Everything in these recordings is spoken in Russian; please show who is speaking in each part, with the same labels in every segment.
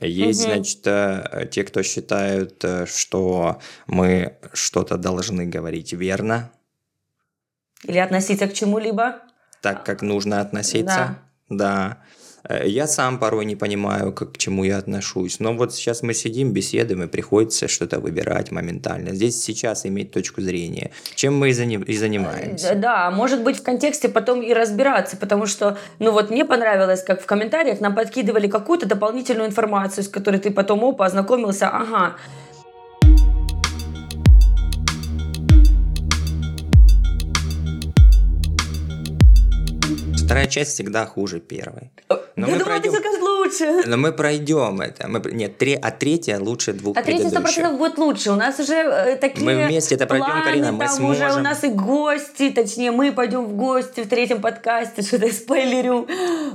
Speaker 1: Есть, угу. значит, э, те, кто считают, э, что мы что-то должны говорить верно.
Speaker 2: Или относиться к чему-либо.
Speaker 1: Так, как нужно относиться. Да. да. Э, я сам порой не понимаю, как, к чему я отношусь. Но вот сейчас мы сидим, беседуем, и приходится что-то выбирать моментально. Здесь сейчас иметь точку зрения. Чем мы и, заним, и занимаемся.
Speaker 2: Э, да, может быть, в контексте потом и разбираться, потому что, ну вот мне понравилось, как в комментариях нам подкидывали какую-то дополнительную информацию, с которой ты потом, опа, ознакомился, ага,
Speaker 1: Вторая часть всегда хуже первой.
Speaker 2: Но Я мы думала, пройдем... ты скажешь лучше.
Speaker 1: Но мы пройдем это. Мы... Нет, три... а третья лучше двух
Speaker 2: А третья сто процентов будет лучше. У нас уже э, такие
Speaker 1: Мы вместе это пройдем, планы, Карина, мы
Speaker 2: там
Speaker 1: сможем.
Speaker 2: уже у нас и гости, точнее, мы пойдем в гости в третьем подкасте, что-то спойлерю.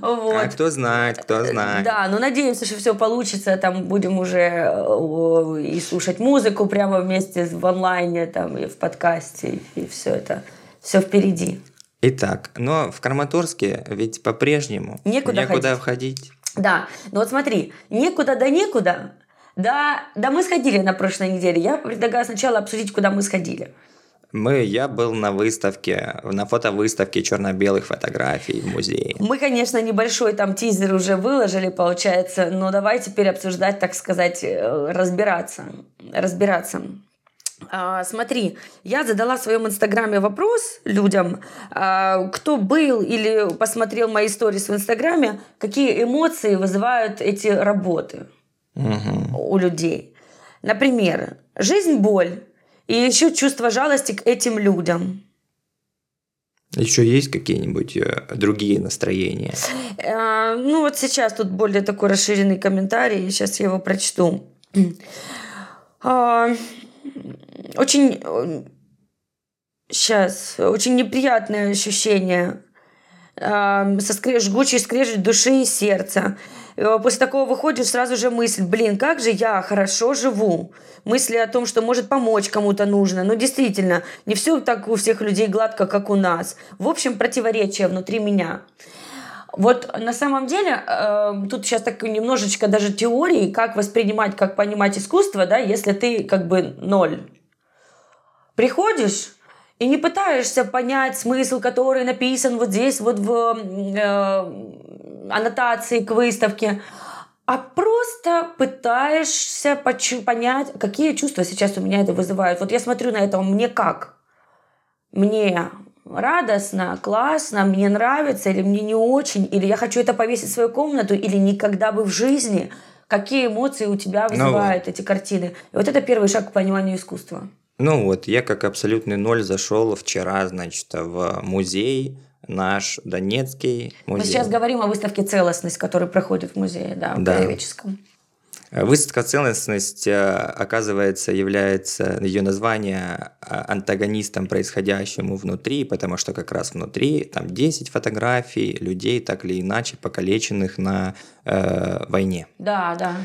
Speaker 2: Вот.
Speaker 1: А кто знает, кто э, знает.
Speaker 2: Да, но надеемся, что все получится. Там будем уже э, и слушать музыку прямо вместе в онлайне, там, и в подкасте, и все это. Все впереди.
Speaker 1: Итак, но в Краматорске ведь по-прежнему некуда, некуда ходить. входить.
Speaker 2: Да, ну вот смотри, некуда да некуда. Да, да мы сходили на прошлой неделе. Я предлагаю сначала обсудить, куда мы сходили.
Speaker 1: Мы, я был на выставке, на фотовыставке черно-белых фотографий в музее.
Speaker 2: Мы, конечно, небольшой там тизер уже выложили, получается, но давай теперь обсуждать, так сказать, э, разбираться. Разбираться. А, смотри, я задала в своем инстаграме вопрос людям, а, кто был или посмотрел мои истории в инстаграме, какие эмоции вызывают эти работы угу. у людей. Например, жизнь боль и еще чувство жалости к этим людям.
Speaker 1: Еще есть какие-нибудь э, другие настроения?
Speaker 2: А, ну вот сейчас тут более такой расширенный комментарий, сейчас я его прочту. А, очень сейчас очень неприятное ощущение со скреж, жгучий скрежет души и сердца. Э, после такого выходишь сразу же мысль, блин, как же я хорошо живу. Мысли о том, что может помочь кому-то нужно. Но действительно, не все так у всех людей гладко, как у нас. В общем, противоречие внутри меня. Вот на самом деле э, тут сейчас так немножечко даже теории, как воспринимать, как понимать искусство, да, если ты как бы ноль. Приходишь и не пытаешься понять смысл, который написан вот здесь, вот в э, аннотации к выставке, а просто пытаешься понять, какие чувства сейчас у меня это вызывает. Вот я смотрю на это, мне как? Мне радостно, классно, мне нравится или мне не очень, или я хочу это повесить в свою комнату, или никогда бы в жизни. Какие эмоции у тебя ну вызывают ну, эти картины? И вот это первый шаг к пониманию искусства.
Speaker 1: Ну вот, я как абсолютный ноль зашел вчера, значит, в музей, наш Донецкий музей.
Speaker 2: Мы сейчас говорим о выставке «Целостность», которая проходит в музее, да, в да. Краеведческом.
Speaker 1: Э, выставка «Целостность», э, оказывается, является ее название э, антагонистом происходящему внутри, потому что как раз внутри там 10 фотографий людей, так или иначе, покалеченных на э, войне.
Speaker 2: Да, да.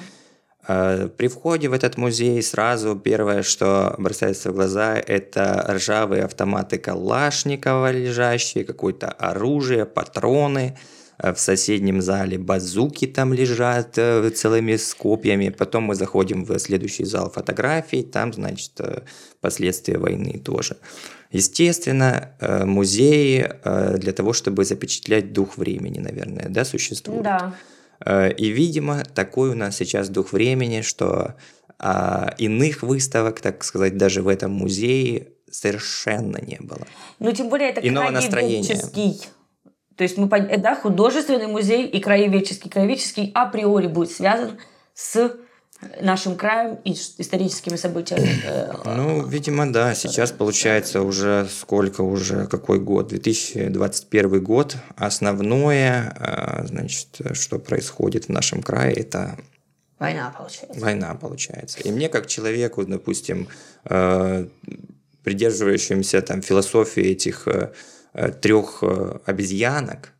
Speaker 1: При входе в этот музей сразу первое, что бросается в глаза, это ржавые автоматы Калашникова лежащие, какое-то оружие, патроны – в соседнем зале базуки там лежат э, целыми скопьями. Потом мы заходим в следующий зал фотографий, там, значит, э, последствия войны тоже. Естественно, музеи для того, чтобы запечатлять дух времени, наверное, да, существуют.
Speaker 2: Да.
Speaker 1: И, видимо, такой у нас сейчас дух времени, что а, иных выставок, так сказать, даже в этом музее совершенно не было.
Speaker 2: Ну, тем более это Иного настроения. То есть мы, да, художественный музей и краеведческий. Краеведческий априори будет связан с нашим краем и историческими событиями. Э,
Speaker 1: ну, видимо, да. Сейчас получается уже сколько уже, какой год? 2021 год. Основное, э, значит, что происходит в нашем крае, это
Speaker 2: Война, получается.
Speaker 1: Война, получается. И мне, как человеку, допустим, э, придерживающимся там философии этих трех э, обезьянок,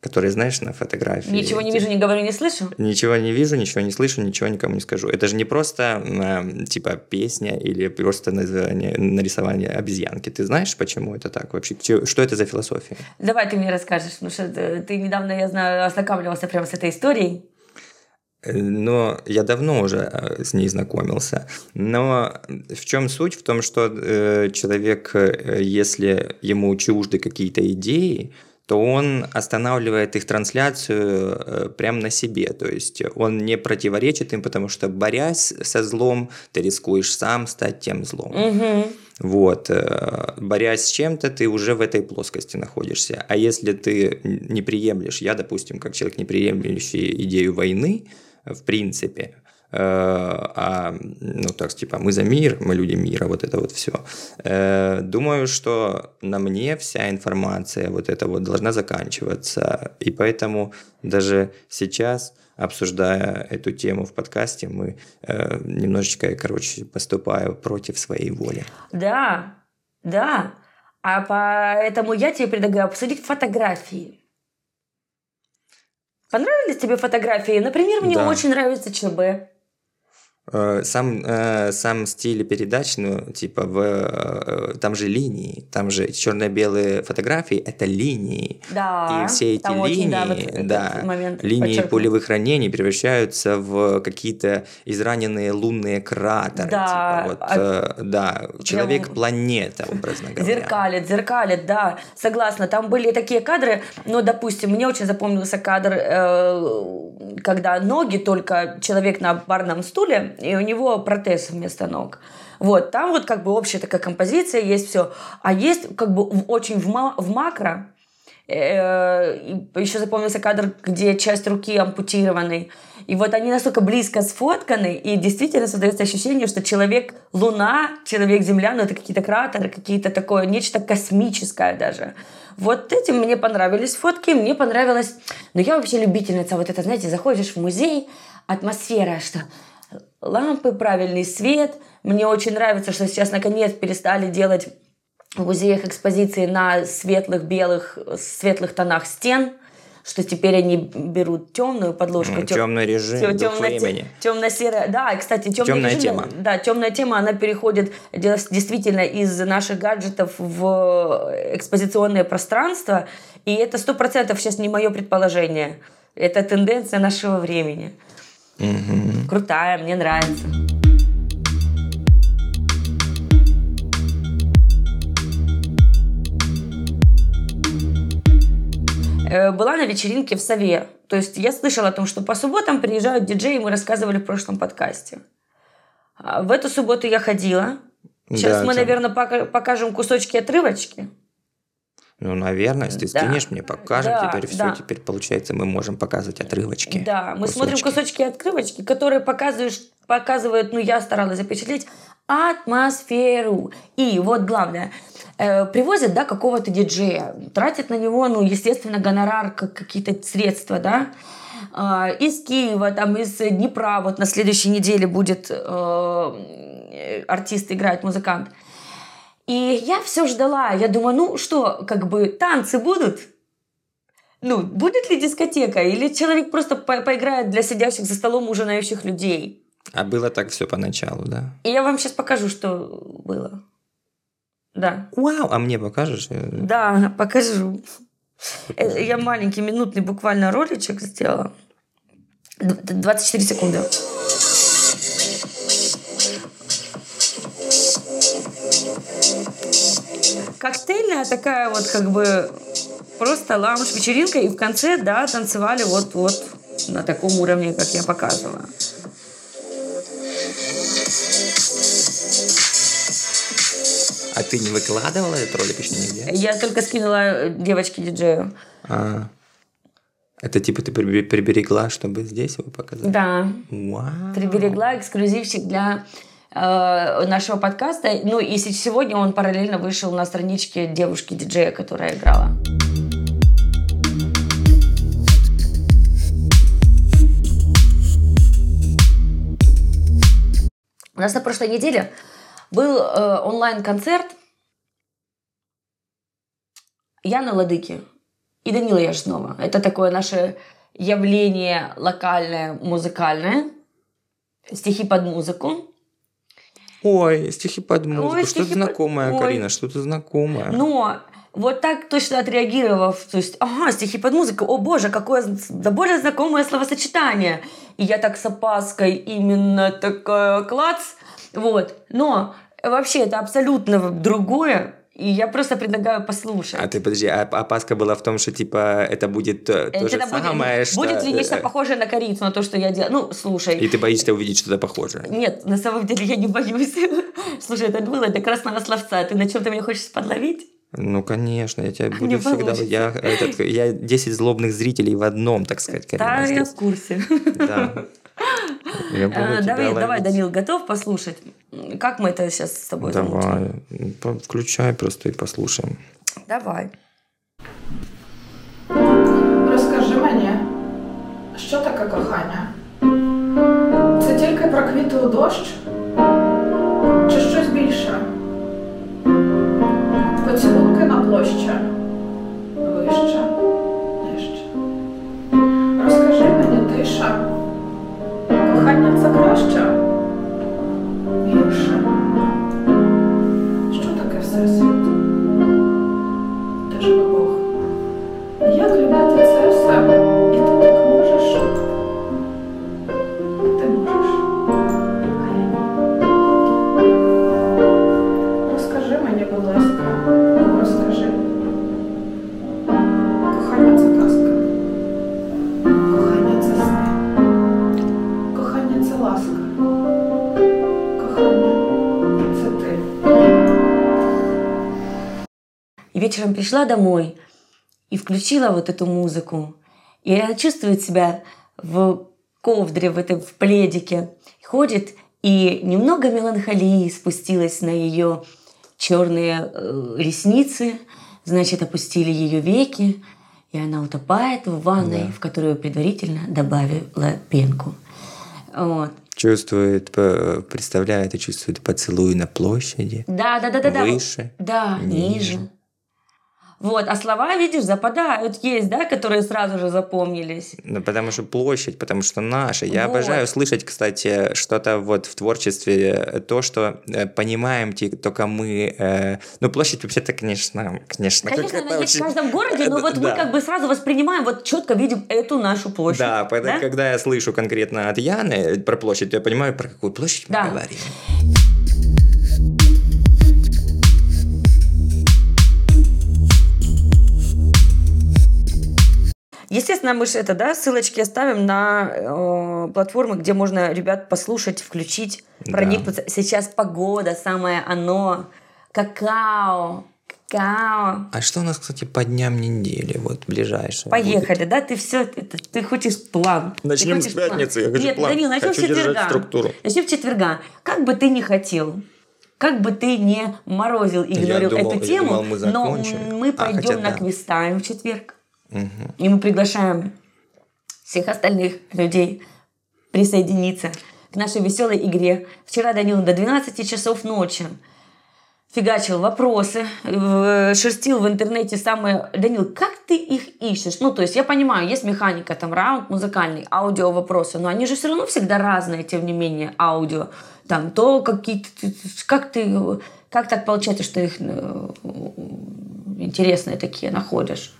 Speaker 1: которые, знаешь, на фотографии.
Speaker 2: Ничего не вижу, не говорю, не слышу.
Speaker 1: Ничего не вижу, ничего не слышу, ничего никому не скажу. Это же не просто э, типа песня или просто нарисование обезьянки. Ты знаешь, почему это так вообще? Что это за философия?
Speaker 2: Давай ты мне расскажешь, потому что ты недавно, я знаю, ознакомливался прямо с этой историей.
Speaker 1: Но я давно уже э, с ней знакомился. Но в чем суть? В том, что э, человек, э, если ему чужды какие-то идеи, то он останавливает их трансляцию прямо на себе. То есть он не противоречит им, потому что борясь со злом, ты рискуешь сам стать тем злом.
Speaker 2: Угу.
Speaker 1: Вот, борясь с чем-то, ты уже в этой плоскости находишься. А если ты не приемлешь, я, допустим, как человек, не приемлющий идею войны, в принципе, э, а, ну, так, типа, мы за мир, мы люди мира, вот это вот все. Э, думаю, что на мне вся информация вот эта вот должна заканчиваться, и поэтому даже сейчас, обсуждая эту тему в подкасте, мы э, немножечко, короче, поступаю против своей воли.
Speaker 2: Да, да. А поэтому я тебе предлагаю обсудить фотографии. Понравились тебе фотографии? Например, мне
Speaker 1: Да.
Speaker 2: очень нравится ЧБ.
Speaker 1: Э, Сам, э, сам стиль передач, ну, типа, в, э, там же линии, там же черно-белые фотографии – это линии.
Speaker 2: Да.
Speaker 1: И все эти
Speaker 2: там очень, да, вот
Speaker 1: линии,
Speaker 2: этот
Speaker 1: да,
Speaker 2: момент
Speaker 1: линии полевых ранений превращаются в какие-то израненные лунные кратеры.
Speaker 2: Да,
Speaker 1: типа, вот,
Speaker 2: а-
Speaker 1: да, человек-планета, образно говоря.
Speaker 2: Зеркалит, зеркалит, да, согласна. Там были такие кадры, ну, допустим, мне очень запомнился кадр, когда ноги только человек на барном стуле, и у него протез вместо ног. Вот, там вот как бы общая такая композиция, есть все. А есть как бы в- очень в, ма- в макро, еще запомнился кадр, где часть руки ампутированной. И вот они настолько близко сфотканы, и действительно создается ощущение, что человек Луна, человек Земля, ну это какие-то кратеры, какие-то такое, нечто космическое даже. Вот этим мне понравились фотки, мне понравилось... Но я вообще любительница вот это, знаете, заходишь в музей, атмосфера, что лампы, правильный свет. Мне очень нравится, что сейчас наконец перестали делать в музеях экспозиции на светлых, белых, светлых тонах стен, что теперь они берут темную подложку.
Speaker 1: Ну, темный режим, дух времени.
Speaker 2: Темно-серая. Да, кстати, темный
Speaker 1: Темная
Speaker 2: режим,
Speaker 1: тема.
Speaker 2: Да, темная тема, она переходит действительно из наших гаджетов в экспозиционное пространство. И это сто процентов сейчас не мое предположение. Это тенденция нашего времени. Крутая, мне нравится. Э, Была на вечеринке в Сове. То есть я слышала о том, что по субботам приезжают диджеи, мы рассказывали в прошлом подкасте. А В эту субботу я ходила. Сейчас
Speaker 1: Да,
Speaker 2: мы,
Speaker 1: там-
Speaker 2: наверное, пока- покажем кусочки отрывочки.
Speaker 1: Ну, наверное, если ты
Speaker 2: Да.
Speaker 1: скинешь, мне покажем.
Speaker 2: Да,
Speaker 1: теперь все,
Speaker 2: да.
Speaker 1: теперь получается, мы можем показывать отрывочки.
Speaker 2: Да, мы смотрим
Speaker 1: кусочки.
Speaker 2: кусочки отрывочки, которые показывают, показывают, ну я старалась запечатлеть атмосферу. И вот главное, э, привозят, да, какого-то диджея, тратят на него, ну, естественно, гонорар, как какие-то средства, да, А, из Киева, там, из Днепра, вот на следующей неделе будет э, артист играть, музыкант. И я все ждала, я думаю, ну что, как бы танцы будут? Ну, будет ли дискотека? Или человек просто по- поиграет для сидящих за столом ужинающих людей?
Speaker 1: А было так все поначалу, да?
Speaker 2: И я вам сейчас покажу, что было. Да.
Speaker 1: Вау, а мне покажешь?
Speaker 2: Да, покажу. Э, Я маленький минутный буквально роличек сделала. Д- 24 секунды. Коктейльная такая вот как бы просто лаунж вечеринка и в конце, да, танцевали вот вот на таком уровне, как я показывала.
Speaker 1: А ты не выкладывала этот ролик еще нигде?
Speaker 2: Я только скинула девочке-диджею.
Speaker 1: А, это типа ты прибе- приберегла, чтобы здесь его показать?
Speaker 2: Да.
Speaker 1: Вау.
Speaker 2: приберегла эксклюзивчик для э, нашего подкаста. Ну и се- сегодня он параллельно вышел на страничке девушки-диджея, которая играла. У нас на прошлой неделе был э, онлайн-концерт Яны Ладыки и Данила Яшнова. Это такое наше явление локальное, музыкальное. Стихи под музыку.
Speaker 1: Ой, стихи под музыку.
Speaker 2: Ой,
Speaker 1: что-то
Speaker 2: под-
Speaker 1: знакомое,
Speaker 2: Ой.
Speaker 1: Карина, что-то знакомое.
Speaker 2: Но вот так точно отреагировав, то есть, ага, стихи под музыку, о боже, какое да более знакомое словосочетание. И я так с опаской именно такая клац, вот. Но вообще это абсолютно другое, и я просто предлагаю послушать.
Speaker 1: А ты подожди, а опаска была в том, что типа это будет э, то же
Speaker 2: Это будет,
Speaker 1: самое, что...
Speaker 2: будет ли нечто
Speaker 1: э,
Speaker 2: похожее на корицу, на то, что я делаю? Ну, слушай.
Speaker 1: И ты боишься увидеть что-то похожее.
Speaker 2: Нет, на самом деле я не боюсь. Слушай, это было до красного словца. Ты на чем-то меня хочешь подловить?
Speaker 1: Ну, конечно, я тебя
Speaker 2: Не
Speaker 1: буду всегда...
Speaker 2: получится.
Speaker 1: Я, этот, я 10 злобных зрителей в одном, так сказать, Карина,
Speaker 2: Да, я в курсе.
Speaker 1: Да. Я буду
Speaker 2: А, Давай, давай,
Speaker 1: ловить.
Speaker 2: Данил, готов послушать? Как мы это сейчас с тобой замутим?
Speaker 1: Давай, По- включай просто и послушаем.
Speaker 2: Давай.
Speaker 3: Розкажи мені, що таке кохання? Це тільки про квіти у дощ? Чи щось більше? Поцілунки на площі? Вище, нижче. Розкажи мені тиша. Кохання це краще?
Speaker 2: Вечером пришла домой и включила вот эту музыку. И она чувствует себя в ковдре, в этой в пледике. Ходит, и немного меланхолии спустилась на ее черные э, ресницы. Значит, опустили ее веки, и она утопает в ванной,
Speaker 1: Да.
Speaker 2: в которую предварительно добавила пенку. Вот.
Speaker 1: Чувствует, п- представляет и чувствует поцелуй на площади.
Speaker 2: Да, да, да, да, да.
Speaker 1: Выше,
Speaker 2: Да,
Speaker 1: ниже.
Speaker 2: ниже. Вот, а слова, видишь, западают, есть, да, которые сразу же запомнились.
Speaker 1: Ну, потому что площадь, потому что наша. Я
Speaker 2: Вот.
Speaker 1: обожаю слышать, кстати, что-то вот в творчестве, э, то, что э, понимаем только мы. э, ну, площадь вообще-то, конечно, конечно,
Speaker 2: Конечно, она
Speaker 1: это
Speaker 2: есть в
Speaker 1: очень-
Speaker 2: каждом городе, но
Speaker 1: Э,
Speaker 2: вот мы как бы сразу воспринимаем, вот четко видим эту нашу площадь.
Speaker 1: Да, когда я слышу конкретно от Яны про площадь, то я понимаю, про какую площадь мы
Speaker 2: Да.
Speaker 1: говорим.
Speaker 2: Естественно, мы же это, да, ссылочки оставим на э, платформы, где можно ребят послушать, включить,
Speaker 1: Да.
Speaker 2: проникнуться. Сейчас погода, самое оно, какао, какао.
Speaker 1: А что у нас, кстати, по дням недели, вот ближайшее?
Speaker 2: Поехали, да? Ты все, это, ты хочешь план.
Speaker 1: Начнем
Speaker 2: хочешь
Speaker 1: с пятницы, я хочу
Speaker 2: Нет,
Speaker 1: план.
Speaker 2: Данил, начнем
Speaker 1: Хочу
Speaker 2: с
Speaker 1: держать
Speaker 2: четверга.
Speaker 1: структуру.
Speaker 2: Начнем с четверга. Как бы ты ни хотел, как бы ты не морозил и говорил
Speaker 1: думал-
Speaker 2: эту тему,
Speaker 1: думал, мы
Speaker 2: но мы
Speaker 1: А,
Speaker 2: пойдем
Speaker 1: хотя
Speaker 2: на
Speaker 1: да.
Speaker 2: квистайм в четверг. И мы приглашаем всех остальных людей присоединиться к нашей веселой игре. Вчера Данил до 12 часов ночи фигачил вопросы, шерстил в интернете самые... Данил, как ты их ищешь? Ну, то есть я понимаю, есть механика, там раунд музыкальный, аудио вопросы, но они же все равно всегда разные, тем не менее, аудио. Там то какие-то... Как ты... Как так получается, что их э, интересные такие находишь?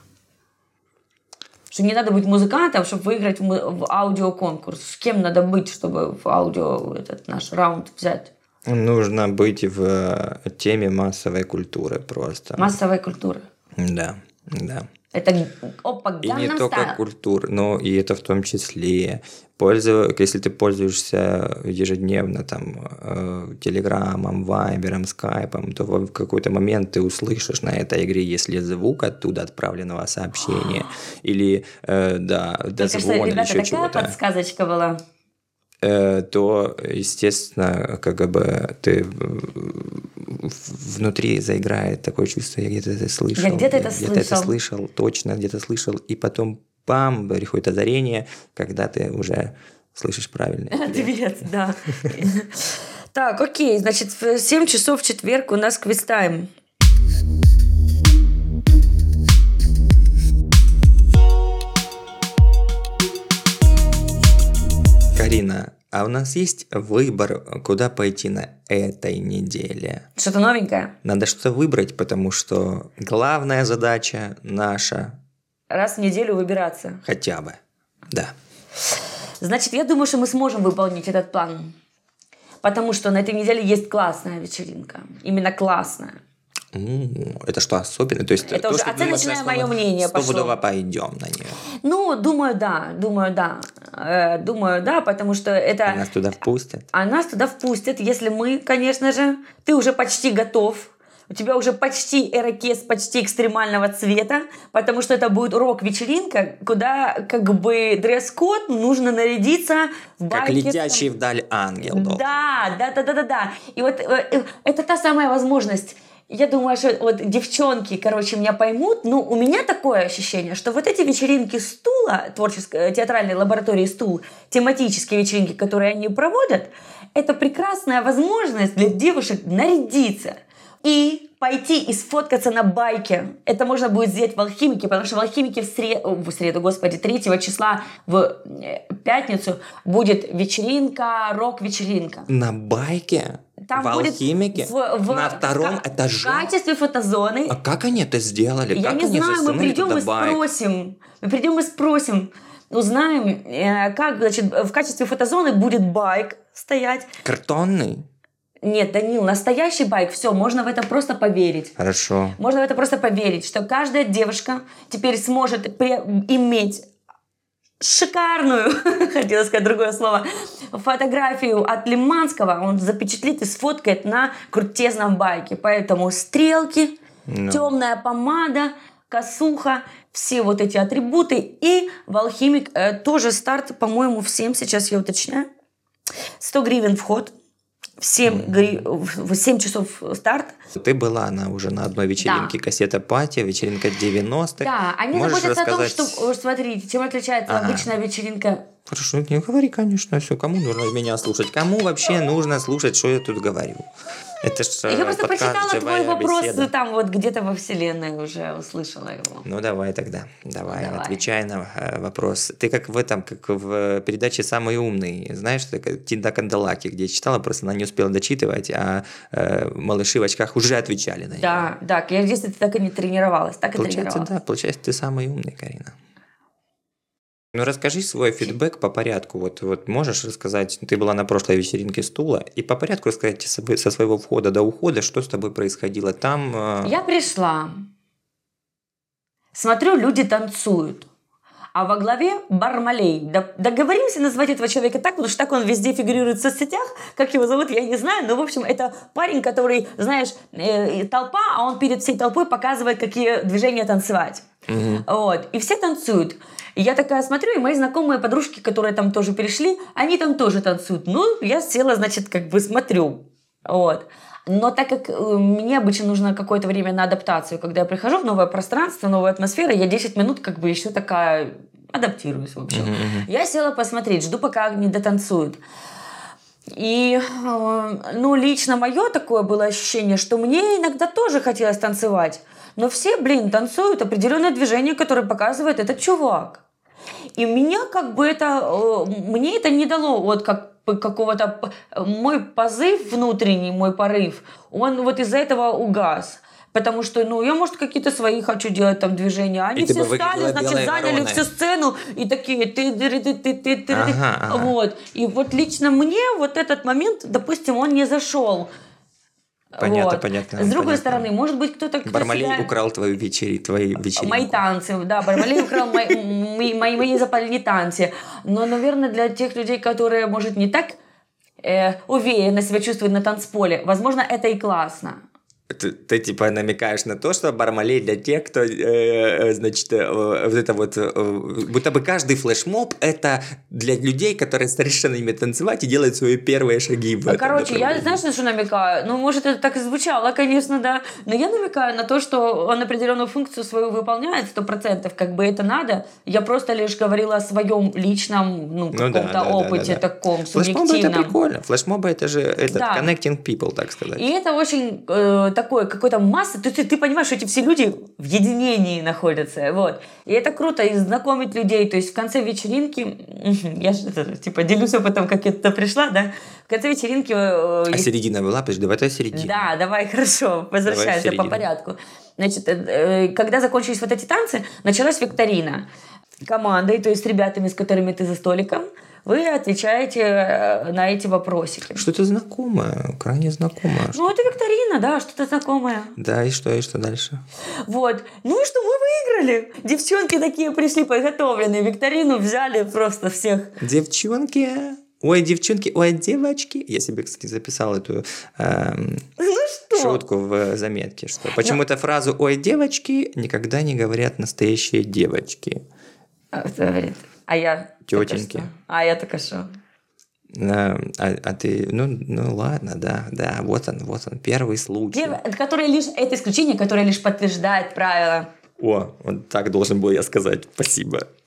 Speaker 2: Что не надо быть музыкантом, чтобы выиграть в, аудиоконкурс. С кем надо быть, чтобы в аудио этот наш раунд взять?
Speaker 1: Нужно быть в э, теме массовой культуры просто.
Speaker 2: Массовая культура.
Speaker 1: Да, да.
Speaker 2: Это опа,
Speaker 1: И не только культур, но и это в том числе. Пользу... Если ты пользуешься ежедневно там э, Телеграмом, Вайбером, Скайпом, то в какой-то момент ты услышишь на этой игре, если звук оттуда отправленного сообщения или э, да,
Speaker 2: Только что,
Speaker 1: дозвон или
Speaker 2: ребята,
Speaker 1: еще
Speaker 2: такая
Speaker 1: чего-то,
Speaker 2: подсказочка была.
Speaker 1: э, то, естественно, как бы ты внутри заиграет такое чувство, я где-то это слышал.
Speaker 2: Я где-то это
Speaker 1: где-то это
Speaker 2: слышал.
Speaker 1: слышал, точно где-то слышал. И потом, бам, приходит озарение, когда ты уже слышишь правильно.
Speaker 2: Ответ, да. Так, окей, значит, в 7 часов в четверг у нас квиз-тайм.
Speaker 1: Карина, А у нас есть выбор, куда пойти на этой неделе.
Speaker 2: Что-то новенькое?
Speaker 1: Надо что-то выбрать, потому что главная задача наша
Speaker 2: Раз в неделю выбираться.
Speaker 1: хотя бы. Да.
Speaker 2: Значит, я думаю, что мы сможем выполнить этот план. Потому что на этой неделе есть классная вечеринка. Именно классная.
Speaker 1: М, Это что особенно? То есть
Speaker 2: Это
Speaker 1: то,
Speaker 2: уже
Speaker 1: думаешь,
Speaker 2: оценочное моё
Speaker 1: мы
Speaker 2: мнение пошло.
Speaker 1: Пойдем на нее.
Speaker 2: Ну, думаю, да. Думаю, да. Э, думаю, да, потому что это...
Speaker 1: Нас туда впустят.
Speaker 2: А нас туда впустят, если мы, конечно же, ты уже почти готов, у тебя уже почти эрокез, почти экстремального цвета, потому что это будет рок-вечеринка, куда как бы дресс-код нужно нарядиться в
Speaker 1: Как
Speaker 2: байке.
Speaker 1: летящий вдаль ангел.
Speaker 2: Да, да, да, да, да, да. И вот э, э, это та самая возможность. Я думаю, что вот девчонки, короче, меня поймут. Ну, у меня такое ощущение, что вот эти вечеринки стула, творческой, театральной лаборатории стул, тематические вечеринки, которые они проводят, это прекрасная возможность для девушек нарядиться и пойти и сфоткаться на байке. Это можно будет сделать в Алхимике, потому что в Алхимике в среду, в среду, господи, 3 числа в э, пятницу будет вечеринка, рок-вечеринка.
Speaker 1: На байке?
Speaker 2: Там
Speaker 1: в
Speaker 2: будет
Speaker 1: алхимике?
Speaker 2: в- в-
Speaker 1: на втором
Speaker 2: ка-
Speaker 1: этаже?
Speaker 2: В качестве фотозоны.
Speaker 1: А как они это сделали?
Speaker 2: Я
Speaker 1: как
Speaker 2: не знаю, мы придем и
Speaker 1: байк?
Speaker 2: спросим. Мы придем и спросим. Узнаем, э, как, значит, в качестве фотозоны будет байк стоять.
Speaker 1: Картонный?
Speaker 2: Нет, Данил, настоящий байк, все, можно в это просто поверить.
Speaker 1: Хорошо.
Speaker 2: Можно в это просто поверить, что каждая девушка теперь сможет иметь шикарную, хотела сказать другое слово, фотографию от Лиманского. Он запечатлит и сфоткает на крутезном байке. Поэтому стрелки,
Speaker 1: Ну.
Speaker 2: темная помада, косуха, все вот эти атрибуты. И в Алхимик э, тоже старт, по-моему, в 7, сейчас я уточняю. 100 гривен вход. В 7, гри- в 7 часов старт.
Speaker 1: Ты была на, уже на одной вечеринке кассета пати, вечеринка 90-х.
Speaker 2: Да, они
Speaker 1: Можешь
Speaker 2: заботятся о том,
Speaker 1: рассказать-
Speaker 2: что, смотрите, чем отличается
Speaker 1: Ага.
Speaker 2: обычная вечеринка.
Speaker 1: Хорошо, не говори, конечно, все. Кому нужно меня слушать? Кому вообще нужно слушать, что я тут говорю? Это ж э,
Speaker 2: Я просто
Speaker 1: подкаст
Speaker 2: прочитала твой
Speaker 1: «Живая
Speaker 2: вопрос
Speaker 1: беседа».
Speaker 2: там вот где-то во вселенной уже услышала его.
Speaker 1: Ну давай тогда, давай,
Speaker 2: Давай.
Speaker 1: отвечай на э, вопрос. Ты как в этом, как в передаче «Самый умный», знаешь, Тинда Канделаки, где я читала, просто она не успела дочитывать, а э, малыши в очках уже отвечали на нее.
Speaker 2: Да, да, я детстве так и не тренировалась, так и
Speaker 1: Получается,
Speaker 2: тренировалась.
Speaker 1: да, получается, ты самый умный, Карина. Ну, расскажи свой фидбэк по порядку. Вот, вот можешь рассказать, ты была на прошлой вечеринке стула, и по порядку рассказать со сво- со своего входа до ухода, что с тобой происходило там. э,
Speaker 2: Я пришла, смотрю, люди танцуют. А во главе Бармалей. Договоримся назвать этого человека так, потому что так он везде фигурирует в соцсетях. Как его зовут, я не знаю. Но, в общем, это парень, который, знаешь, э, толпа, а он перед всей толпой показывает, какие движения танцевать.
Speaker 1: мгм.
Speaker 2: Вот. И все танцуют. И я такая смотрю, и мои знакомые подружки, которые там тоже перешли, они там тоже танцуют. Ну, я села, значит, как бы смотрю. Вот. Но так как э, мне обычно нужно какое-то время на адаптацию, когда я прихожу в новое пространство, новую атмосферу, я 10 минут как бы еще такая адаптируюсь, в общем.
Speaker 1: Мгм, мгм.
Speaker 2: Я села посмотреть, жду, пока они дотанцуют. И, э, ну, лично мое такое было ощущение, что мне иногда тоже хотелось танцевать. Но все, блин, танцуют определенное движение, которое показывает этот чувак. И меня как бы это, э, мне это не дало вот как какого-то, мой позыв внутренний, мой порыв, он вот из-за этого угас. Потому что, ну, я, может, какие-то свои хочу делать там движения. Они
Speaker 1: И
Speaker 2: все стали, значит, заняли
Speaker 1: вороной.
Speaker 2: всю сцену и такие ты ты ты ты ты ты
Speaker 1: Ага, ага.
Speaker 2: Вот. И вот лично мне вот этот момент, допустим, он не зашел.
Speaker 1: Понятно,
Speaker 2: Вот.
Speaker 1: понятно,
Speaker 2: С другой
Speaker 1: понятно.
Speaker 2: стороны, может быть, кто-то... кто
Speaker 1: Бармалей
Speaker 2: себя-
Speaker 1: украл твою вечери, твои вечеринки.
Speaker 2: Мои танцы, да, Бармалей украл мои, мои, мои, мои запальные танцы. Но, наверное, для тех людей, которые, может, не так э, уверенно себя чувствуют на танцполе, возможно, это и классно.
Speaker 1: Ты, ты, типа намекаешь на то, что Бармалей для тех, кто, э, э, значит, э, вот это вот, э, будто бы каждый флешмоб это для людей, которые совершенно умеют танцевать и делают свои первые шаги в этом
Speaker 2: Короче, я, знаешь, на что намекаю? Ну, может, это так и звучало, конечно, да. Но я намекаю на то, что он определенную функцию свою выполняет, сто процентов, как бы это надо. Я просто лишь говорила о своем личном, ну,
Speaker 1: Ну да,
Speaker 2: каком-то
Speaker 1: да, да,
Speaker 2: опыте
Speaker 1: да, да.
Speaker 2: таком,
Speaker 1: Флешмобы это
Speaker 2: субъективном.
Speaker 1: прикольно. Флешмобы это же этот
Speaker 2: Да.
Speaker 1: connecting people, так сказать.
Speaker 2: И это очень э, такой, какой-то массы, ты, ты, ты понимаешь, что эти все люди в единении находятся, вот. И это круто, и знакомить людей, то есть в конце вечеринки, я же типа делюсь опытом, как я туда пришла, да, в конце вечеринки...
Speaker 1: Э, а середина была? Подожди, давай это середина.
Speaker 2: Да, давай, хорошо, возвращаемся по порядку. Значит, э, когда закончились вот эти танцы, началась викторина командой, то есть с ребятами, с которыми ты за столиком, вы отвечаете э, на эти вопросики.
Speaker 1: Что-то знакомое, крайне знакомое.
Speaker 2: Ну, это викторина, да, что-то знакомое.
Speaker 1: Да, и что, и что дальше?
Speaker 2: Вот. Ну и что, мы выиграли. Девчонки такие пришли подготовленные, викторину взяли просто всех.
Speaker 1: Девчонки, Ой, девчонки, ой, девочки. Я себе, кстати, записал эту эм,
Speaker 2: ну что?
Speaker 1: шутку в заметке, что почему-то фразу «ой, девочки» никогда не говорят настоящие девочки.
Speaker 2: А? А я...
Speaker 1: Тетеньки.
Speaker 2: А я только что.
Speaker 1: А, а, а ты, ну, ну ладно, да, да, вот он, вот он, первый случай. Первый,
Speaker 2: который лишь, это исключение, которое лишь подтверждает правило.
Speaker 1: О, вот так должен был я сказать, спасибо.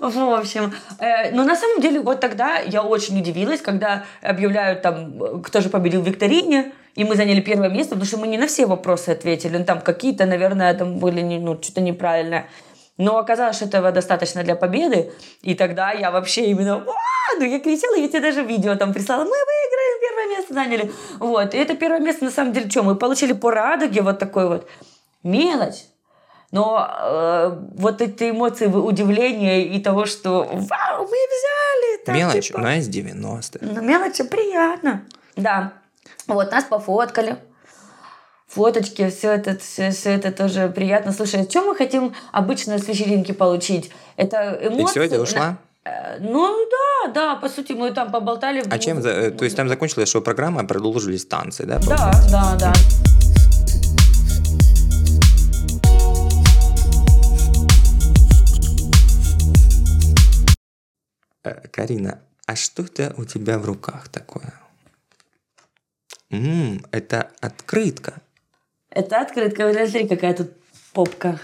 Speaker 2: В общем, э, но на самом деле вот тогда я очень удивилась, когда объявляют там, кто же победил в викторине, и мы заняли первое место, потому что мы не на все вопросы ответили, ну, там какие-то, наверное, там были ну, что-то неправильное. Но оказалось, что этого достаточно для победы. И тогда я вообще именно... Ну, я кричала, я тебе даже видео там прислала. Мы выиграем, первое место заняли. Вот. И это первое место, на самом деле, что? Мы получили по радуге вот такой вот мелочь. Но э, вот эти эмоции удивления и того, что вау, мы взяли.
Speaker 1: Так, мелочь, типа... но из 90-х.
Speaker 2: Ну, мелочь приятно. Да. Вот, нас пофоткали фоточки, все это, все, все это тоже приятно. Слушай, что мы хотим обычно с вечеринки получить? Это эмоции. И
Speaker 1: все, ты ушла?
Speaker 2: Э, ну да, да, по сути мы там поболтали.
Speaker 1: А чем, э, то есть там закончилась шоу-программа, а продолжились танцы, да?
Speaker 2: Да, да, да.
Speaker 1: Э, Карина, а что это у тебя в руках такое? Ммм, это открытка.
Speaker 2: Это открытка. Смотри, какая тут попка.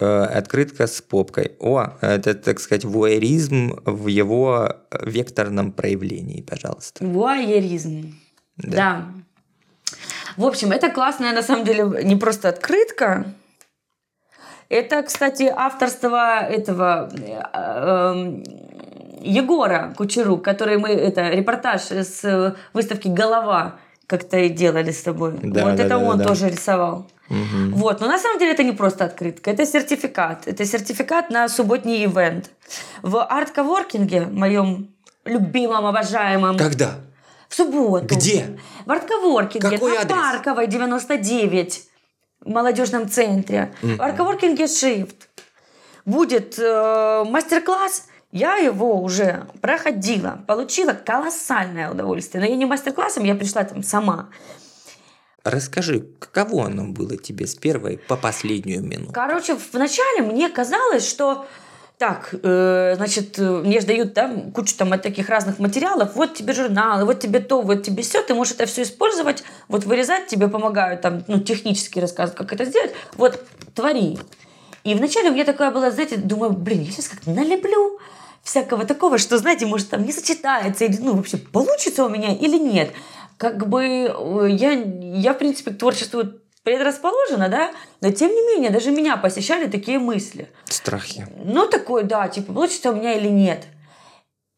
Speaker 1: Э, открытка с попкой. О, это, так сказать, вуайеризм в его векторном проявлении, пожалуйста.
Speaker 2: Вуайеризм. Да. да. В общем, это классная, на самом деле, не просто открытка. Это, кстати, авторство этого э, э, Егора Кучеру, который мы, это репортаж с выставки «Голова» как-то и делали с тобой. Да, вот да, это да, он да. тоже рисовал. Угу. Вот, но на самом деле это не просто открытка, это сертификат. Это сертификат на субботний ивент. В арт-коворкинге, моем любимом, обожаемом.
Speaker 1: Когда?
Speaker 2: В субботу.
Speaker 1: Где?
Speaker 2: В арт-коворкинге.
Speaker 1: Какой
Speaker 2: на
Speaker 1: адрес?
Speaker 2: Парковой, 99. В молодежном центре. Угу. В арт-коворкинге Shift. Будет э, мастер-класс я его уже проходила, получила колоссальное удовольствие. Но я не мастер-классом, я пришла там сама.
Speaker 1: Расскажи, каково оно было тебе с первой по последнюю минуту?
Speaker 2: Короче, вначале мне казалось, что так, э, значит, мне же дают там кучу там от таких разных материалов, вот тебе журналы, вот тебе то, вот тебе все, ты можешь это все использовать, вот вырезать, тебе помогают там, ну, технически рассказывать, как это сделать, вот, твори. И вначале у меня такое было, знаете, думаю, блин, я сейчас как-то налеплю, всякого такого, что, знаете, может, там не сочетается, или, ну, вообще, получится у меня или нет. Как бы э, я, я в принципе, к творчеству предрасположена, да, но тем не менее, даже меня посещали такие мысли.
Speaker 1: Страхи.
Speaker 2: Ну, такой, да, типа, получится у меня или нет.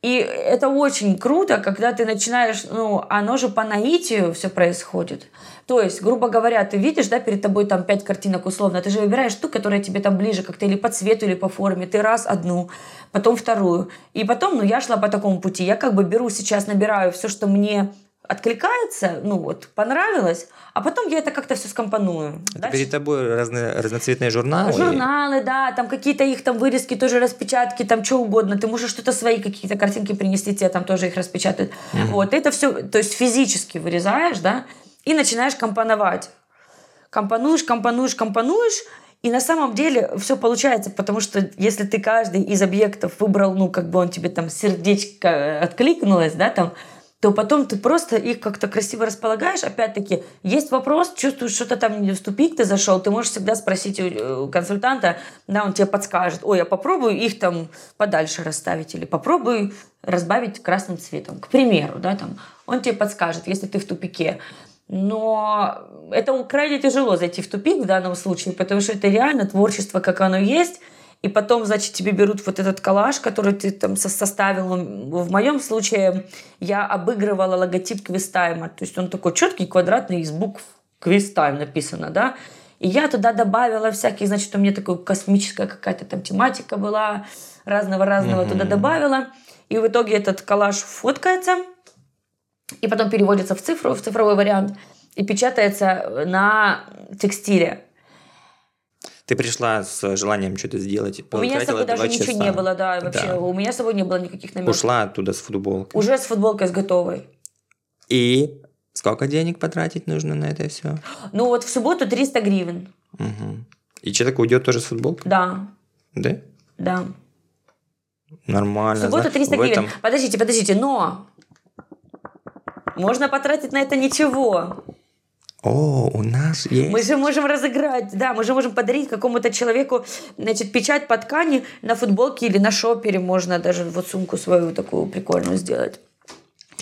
Speaker 2: И это очень круто, когда ты начинаешь, ну, оно же по наитию все происходит. То есть, грубо говоря, ты видишь, да, перед тобой там пять картинок условно, ты же выбираешь ту, которая тебе там ближе как-то или по цвету, или по форме. Ты раз одну, потом вторую. И потом, ну, я шла по такому пути. Я как бы беру сейчас, набираю все, что мне откликается, ну вот, понравилось, а потом я это как-то все скомпоную.
Speaker 1: Это Дальше... перед тобой разные, разноцветные журналы?
Speaker 2: Журналы, да, там какие-то их там вырезки, тоже распечатки, там что угодно. Ты можешь что-то свои какие-то картинки принести, тебе там тоже их распечатают. Угу. Вот, это все, то есть физически вырезаешь, да, и начинаешь компоновать. Компонуешь, компонуешь, компонуешь, и на самом деле все получается, потому что если ты каждый из объектов выбрал, ну, как бы он тебе там сердечко откликнулось, да, там, то потом ты просто их как-то красиво располагаешь. Опять-таки, есть вопрос, чувствуешь, что-то там в тупик ты зашел, ты можешь всегда спросить у консультанта, да, он тебе подскажет, ой, я попробую их там подальше расставить, или попробую разбавить красным цветом, к примеру, да, там, он тебе подскажет, если ты в тупике. Но это крайне тяжело зайти в тупик в данном случае, потому что это реально творчество, как оно есть. И потом, значит, тебе берут вот этот коллаж, который ты там составил. В моем случае я обыгрывала логотип Квистайма. То есть он такой четкий, квадратный, из букв Квистайм написано, да. И я туда добавила всякие, значит, у меня такая космическая какая-то там тематика была, разного-разного mm-hmm. туда добавила. И в итоге этот коллаж фоткается, и потом переводится в цифру, в цифровой вариант, и печатается на текстиле.
Speaker 1: Ты пришла с желанием что-то сделать.
Speaker 2: У меня с собой даже ничего часа. не было, да, вообще. Да. У меня с собой не было никаких намеков.
Speaker 1: Ушла оттуда с футболкой.
Speaker 2: Уже с футболкой, с готовой.
Speaker 1: И сколько денег потратить нужно на это все?
Speaker 2: Ну вот в субботу 300 гривен.
Speaker 1: Угу. И человек уйдет тоже с футболкой?
Speaker 2: Да.
Speaker 1: Да?
Speaker 2: Да.
Speaker 1: Нормально.
Speaker 2: В субботу 300 гривен. Этом... Подождите, подождите, но можно потратить на это ничего.
Speaker 1: О, у нас есть.
Speaker 2: Мы же можем разыграть, да, мы же можем подарить какому-то человеку, значит, печать по ткани на футболке или на шопере. Можно даже вот сумку свою такую прикольную сделать.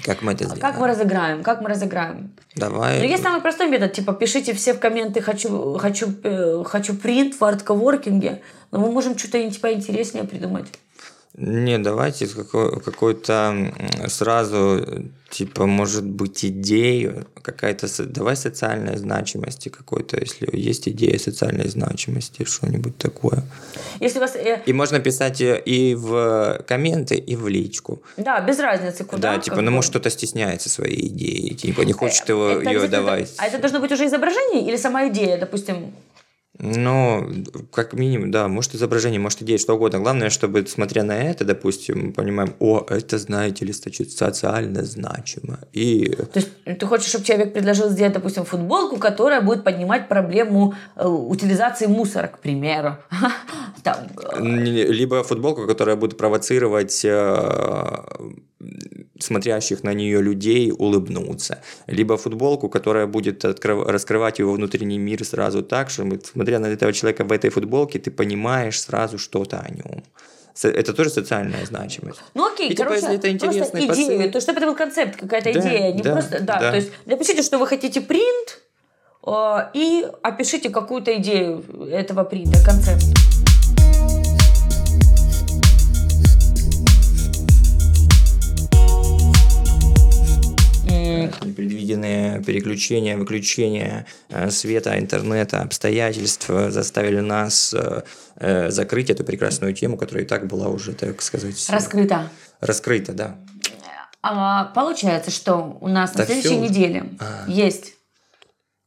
Speaker 1: Как мы это сделаем?
Speaker 2: Как мы разыграем? Как мы разыграем?
Speaker 1: Давай.
Speaker 2: Ну, есть самый простой метод. Типа, пишите все в комменты «хочу, хочу, э, хочу принт в арт-коворкинге». Но мы можем что-то типа интереснее придумать.
Speaker 1: Не, давайте какой- какой-то сразу, типа, может быть, идею, какая-то, давай социальной значимости какой-то, если есть идея социальной значимости, что-нибудь такое.
Speaker 2: Если вас... Э...
Speaker 1: И можно писать и в комменты, и в личку.
Speaker 2: Да, без разницы, куда.
Speaker 1: Да, типа, ну, может, кто-то стесняется своей идеи, типа, не хочет его,
Speaker 2: это,
Speaker 1: ее давать.
Speaker 2: А это должно быть уже изображение или сама идея, допустим?
Speaker 1: Ну, как минимум, да, может изображение, может идея, что угодно. Главное, чтобы, смотря на это, допустим, мы понимаем, о, это, знаете ли, социально значимо. И...
Speaker 2: То есть ты хочешь, чтобы человек предложил сделать, допустим, футболку, которая будет поднимать проблему э, утилизации мусора, к примеру. Там.
Speaker 1: Э, либо футболку, которая будет провоцировать э, смотрящих на нее людей улыбнуться. Либо футболку, которая будет открыв... раскрывать его внутренний мир сразу так, что, смотря на этого человека в этой футболке, ты понимаешь сразу что-то о нем. Это тоже социальная значимость.
Speaker 2: Ну окей,
Speaker 1: и, типа,
Speaker 2: короче,
Speaker 1: если это интересный
Speaker 2: просто идея, посыл... то чтобы это был концепт, какая-то да, идея, не да, просто, да, да, то есть напишите, что вы хотите принт, э, и опишите какую-то идею этого принта, концепт.
Speaker 1: Переключения, выключения э, света, интернета, обстоятельства заставили нас э, э, закрыть эту прекрасную тему, которая и так была уже, так сказать...
Speaker 2: Раскрыта.
Speaker 1: Раскрыта, да.
Speaker 2: А, получается, что у нас так на следующей все... неделе а. есть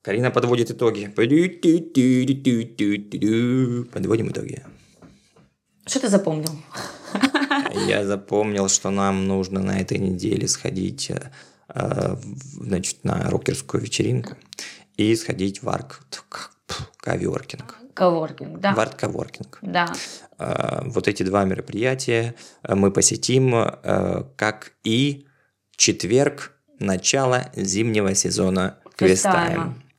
Speaker 1: Карина подводит итоги. Подводим итоги.
Speaker 2: Что ты запомнил?
Speaker 1: Я запомнил, что нам нужно на этой неделе сходить Э, значит, на рокерскую вечеринку и сходить в арк коворкинг.
Speaker 2: Коворкинг, да.
Speaker 1: В арт-коворкинг.
Speaker 2: Да.
Speaker 1: Э, вот эти два мероприятия мы посетим, э, как и четверг, начало зимнего сезона Квестайм.